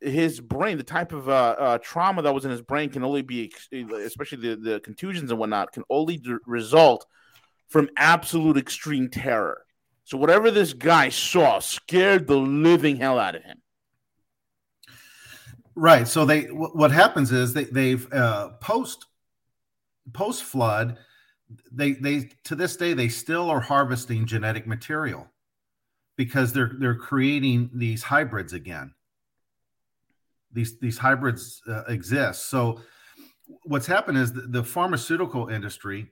his brain, the type of uh, uh, trauma that was in his brain, can only be, especially the, the contusions and whatnot, can only d- result from absolute extreme terror. So whatever this guy saw scared the living hell out of him. Right. So they what happens is they they've uh, post post flood they they to this day they still are harvesting genetic material because they're they're creating these hybrids again. These these hybrids uh, exist. So what's happened is the, the pharmaceutical industry,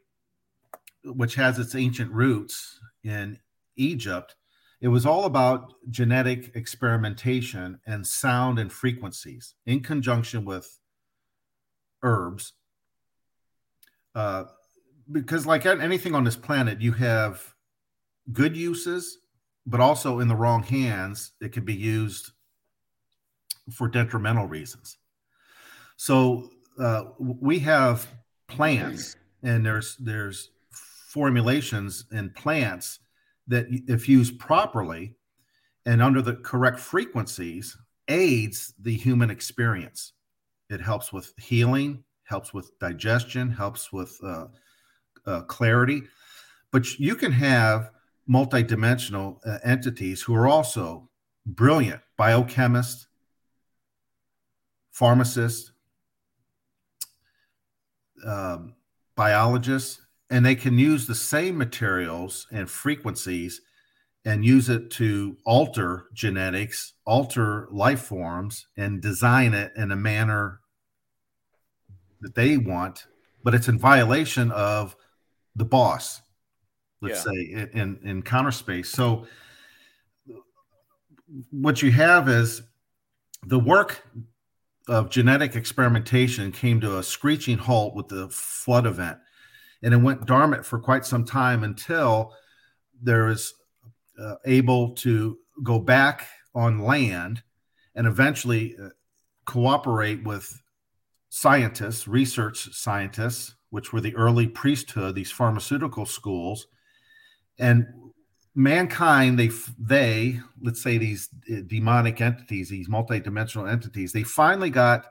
which has its ancient roots in Egypt, it was all about genetic experimentation and sound and frequencies in conjunction with herbs. Uh, because, like anything on this planet, you have good uses, but also in the wrong hands, it could be used for detrimental reasons. So uh, we have plants, and there's there's formulations in plants that if used properly and under the correct frequencies aids the human experience. It helps with healing helps with digestion helps with uh, uh, clarity. But you can have multidimensional uh, entities who are also brilliant biochemists pharmacists um, biologists and they can use the same materials and frequencies and use it to alter genetics, alter life forms, and design it in a manner that they want, but it's in violation of the boss, let's Yeah. say, in, in, in counter space. So what you have is the work of genetic experimentation came to a screeching halt with the flood event and it went dormant for quite some time until there was uh, able to go back on land and eventually uh, cooperate with scientists, research scientists, which were the early priesthood, these pharmaceutical schools, and mankind. They they let's say these uh, demonic entities, these multidimensional entities, they finally got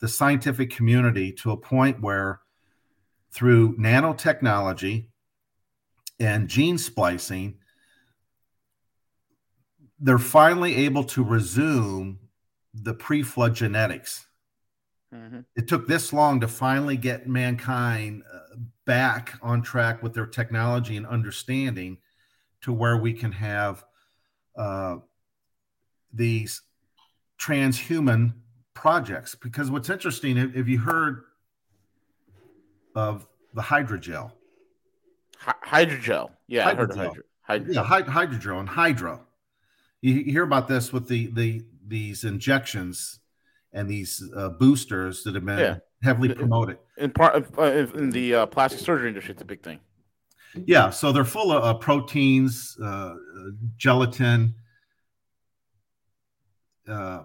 the scientific community to a point where through nanotechnology and gene splicing, they're finally able to resume the pre flood genetics. Mhm. It took this long to finally get mankind uh, back on track with their technology and understanding to where we can have uh, these transhuman projects. Because what's interesting, if you heard of the hydrogel. Hy- hydrogel. Yeah, I heard of Hydrogel. hydro. hydrogel. Yeah, hy- hydrogel and hydro. You, you hear about this with the the these injections, and these uh, boosters that have been Yeah. heavily Uh, uh, promoted. In part, uh, in the uh, plastic surgery industry, it's a big thing. Yeah, so they're full of uh, proteins, uh, uh, gelatin, uh,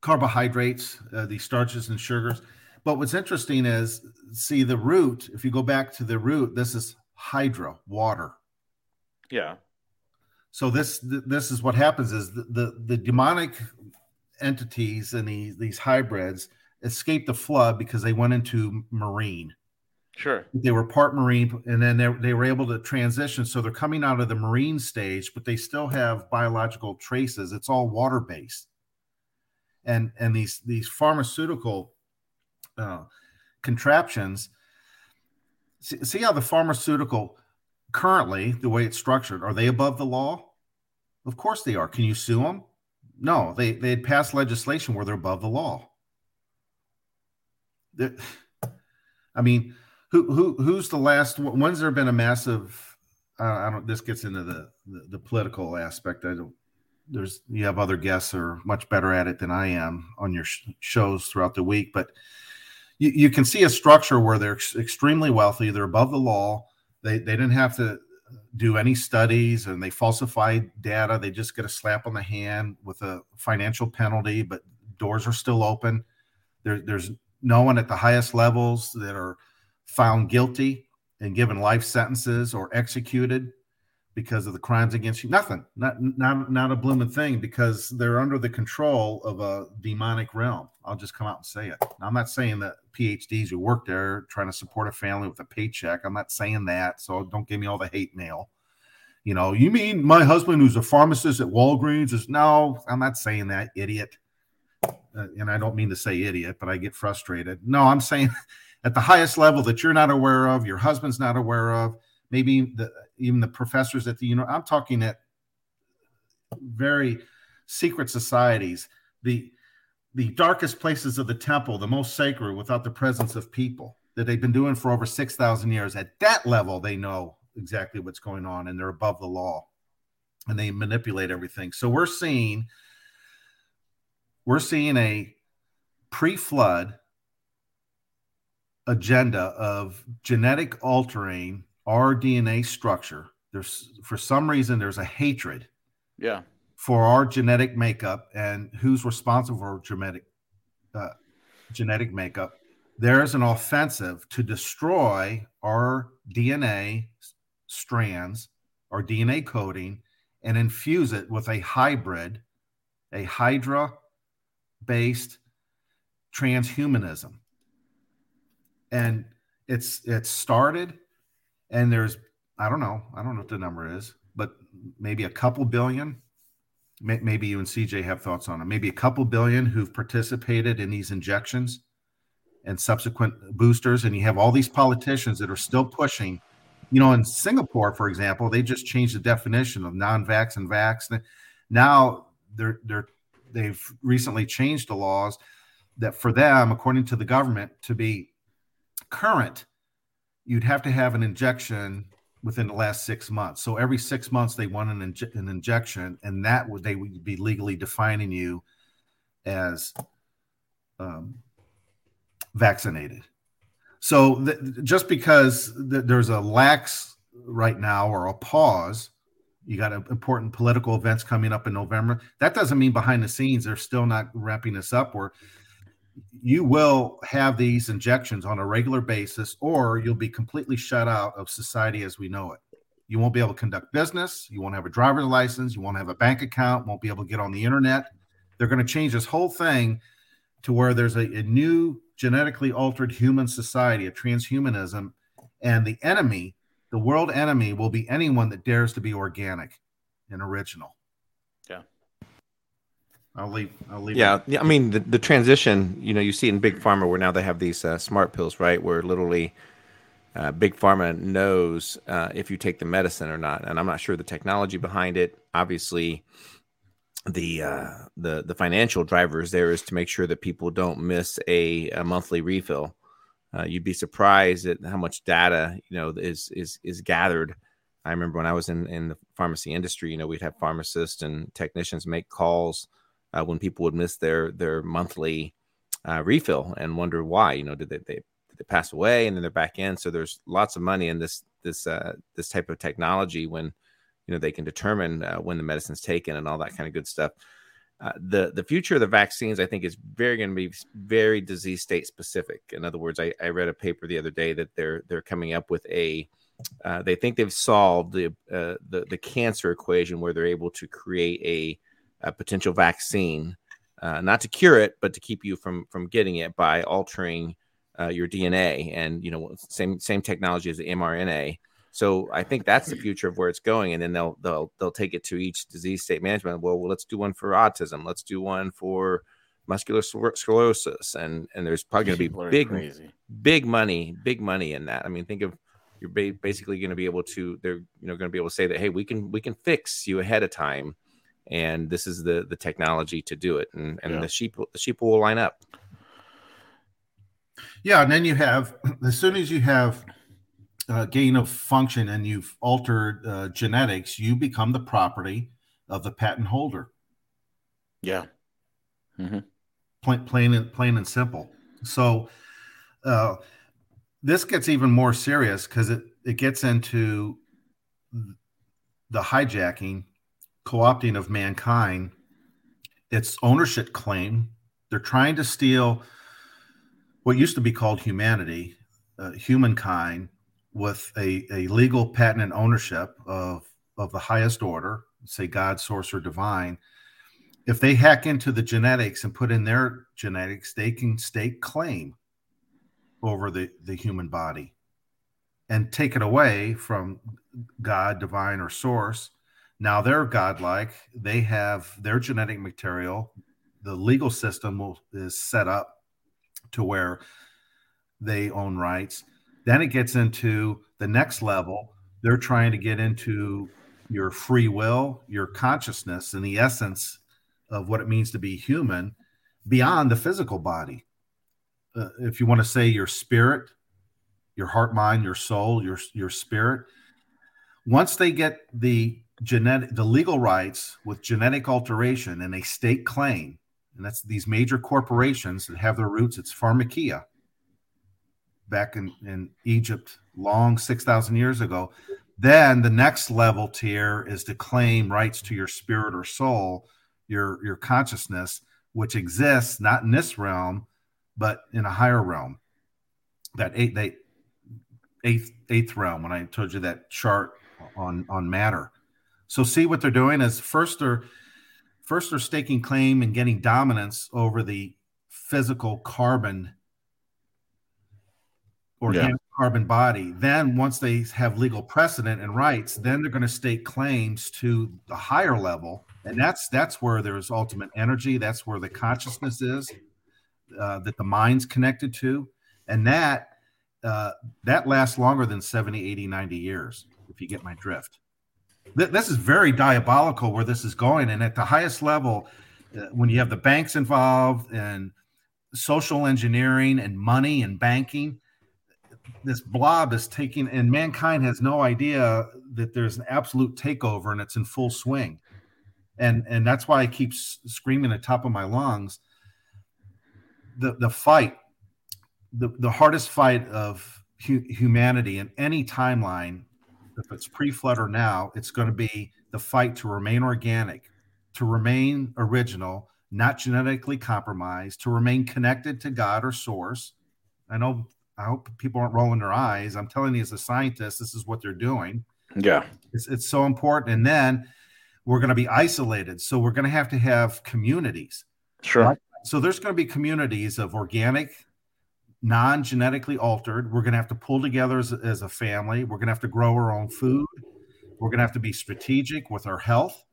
carbohydrates, uh, these starches and sugars. But what's interesting is, see the root. If you go back to the root, this is hydra, water. Yeah. So this this is what happens is the the, the demonic entities and these these hybrids escaped the flood because they went into marine. Sure. they were part marine and then they, they were able to transition so they're coming out of the marine stage but they still have biological traces it's all water based and and these these pharmaceutical uh, contraptions. See, see how the pharmaceutical currently the way it's structured are they above the law? Of course they are. Can you sue them no they they had passed legislation where they're above the law. They're- i mean who who who's the last when's there been a massive i don't this gets into the, the the political aspect. I don't there's you have other guests are much better at it than i am on your sh- shows throughout the week but you, you can see a structure where they're ex- extremely wealthy they're above the law they they didn't have to do any studies and they falsified data they just get a slap on the hand with a financial penalty but doors are still open. There, there's no one at the highest levels that are found guilty and given life sentences or executed because of the crimes against you. Nothing, not not not a blooming thing because they're under the control of a demonic realm. I'll just come out and say it. Now, I'm not saying that PhDs who work there trying to support a family with a paycheck. I'm not saying that. So don't give me all the hate mail. You know, you mean my husband who's a pharmacist at Walgreens is no, I'm not saying that, idiot. Uh, and I don't mean to say idiot, but I get frustrated. No, I'm saying [LAUGHS] at the highest level that you're not aware of, your husband's not aware of, maybe the, even the professors at the you know I'm talking at very secret societies, the the darkest places of the temple, the most sacred without the presence of people that they've been doing for over 6,000 years. At that level, they know exactly what's going on and they're above the law and they manipulate everything. So we're seeing we're seeing a pre-flood agenda of genetic altering our DNA structure. There's for some reason there's a hatred Yeah. for our genetic makeup and who's responsible for genetic uh, genetic makeup. There's an offensive to destroy our DNA strands, our DNA coding, and infuse it with a hybrid, a Hydra based transhumanism. And it's it started and there's I don't know, I don't know what the number is, but maybe a couple billion. May- maybe you and CJ have thoughts on it. Maybe a couple billion who've participated in these injections and subsequent boosters. And you have all these politicians that are still pushing you know in Singapore for example they just changed the definition of non-vax and vax. Now they're they're they've recently changed the laws that for them according to the government to be current you'd have to have an injection within the last six months. So every six months they want an, an injection and that would they would be legally defining you as um, vaccinated. So th- just because th- there's a lax right now or a pause you got uh, important political events coming up in november that doesn't mean behind the scenes they're still not wrapping this up or you will have these injections on a regular basis or you'll be completely shut out of society as we know it. You won't be able to conduct business. You won't have a driver's license. You won't have a bank account. Won't be able to get on the internet. They're going to change this whole thing to where there's a, a new genetically altered human society a transhumanism and the enemy the world enemy will be anyone that dares to be organic and original. I'll leave i'll leave Yeah, it. yeah. I mean, the, the transition, you know, you see in big pharma where now they have these uh, smart pills, right? Where literally uh, big pharma knows uh, if you take the medicine or not. And I'm not sure the technology behind it. Obviously, the uh, the the financial drivers there is to make sure that people don't miss a, a monthly refill. Uh, you'd be surprised at how much data you know is is is gathered. I remember when I was in in the pharmacy industry, you know, we'd have pharmacists and technicians make calls uh, when people would miss their their monthly uh, refill and wonder why. You know, did they, they did they pass away and then they're back in? So there's lots of money in this this uh, this type of technology when you know they can determine uh, when the medicine's taken and all that kind of good stuff. Uh, the the future of the vaccines, I think, is very going to be very disease state specific. In other words, I, I read a paper the other day that they're they're coming up with a uh, they think they've solved the, uh, the the cancer equation where they're able to create a, potential vaccine, uh, not to cure it, but to keep you from from getting it by altering uh, your DNA and you know same same technology as the mRNA. So I think that's the future of where it's going, and then they'll they'll they'll take it to each disease state management. Well, well let's do one for autism. Let's do one for muscular sclerosis, and and there's probably going to be big crazy. big money, big money in that. I mean, think of you're ba- basically going to be able to they're you know going to be able to say that hey, we can we can fix you ahead of time, and this is the the technology to do it, and and yeah. the sheep the sheep will line up. Yeah, and then you have [CLEARS THROAT] as soon as you have uh, gain of function and you've altered uh, genetics, you become the property of the patent holder. Yeah. Mm-hmm. Plain, plain and plain and simple. So uh, this gets even more serious because it it gets into the hijacking, co-opting of mankind. Its ownership claim. They're trying to steal what used to be called humanity, uh, humankind, with a, a legal patent and ownership of, of the highest order, say God, source, or divine, if they hack into the genetics and put in their genetics, they can stake claim over the, the human body and take it away from God, divine, or source. Now they're godlike. They have their genetic material. The legal system will, is set up to where they own rights then it gets into the next level. They're trying to get into your free will, your consciousness, and the essence of what it means to be human beyond the physical body. Uh, if you want to say your spirit, your heart, mind, your soul, your your spirit. Once they get the genetic, the legal rights with genetic alteration and a state claim, and that's these major corporations that have their roots. It's pharmakeia back in, in Egypt long 6,000 years ago. Then the next level tier is to claim rights to your spirit or soul, your, your consciousness, which exists not in this realm, but in a higher realm. That eight, eighth, eighth realm, when I told you that chart on, on matter. So see what they're doing is first they're first they're staking claim and getting dominance over the physical carbon organic yeah. carbon body. Then once they have legal precedent and rights, then they're going to stake claims to the higher level, and that's that's where there's ultimate energy. That's where the consciousness is uh, that the mind's connected to, and that uh, that lasts longer than 70, 80, 90 years. If you get my drift. Th- this is very diabolical where this is going, and at the highest level, uh, when you have the banks involved and social engineering and money and banking this blob is taking and mankind has no idea that there's an absolute takeover and it's in full swing. And and that's why i keep screaming at the top of my lungs the the fight the, the hardest fight of hu- humanity in any timeline if it's pre-flood or now it's going to be the fight to remain organic to remain original not genetically compromised to remain connected to god or source i know I hope people aren't rolling their eyes. I'm telling you, as a scientist, this is what they're doing. Yeah. It's, it's so important. And then we're going to be isolated. So we're going to have to have communities. Sure. Right? So there's going to be communities of organic, non genetically altered. We're going to have to pull together as, as a family. We're going to have to grow our own food. We're going to have to be strategic with our health.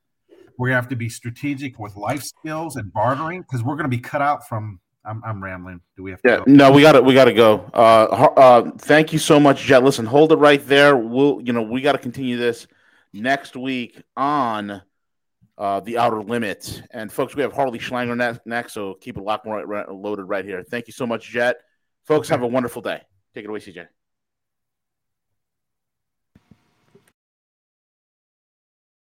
We're going to have to be strategic with life skills and bartering because we're going to be cut out from I'm, I'm rambling. Do we have to? Yeah, go? no, we got to we got to go. Uh, uh, thank you so much, Jet. Listen, hold it right there. We'll, you know, we got to continue this next week on uh, the Outer Limits. And folks, we have Harley Schlanger next, next so keep it locked right, right, loaded right here. Thank you so much, Jet. Folks, have a wonderful day. Take it away, CJ.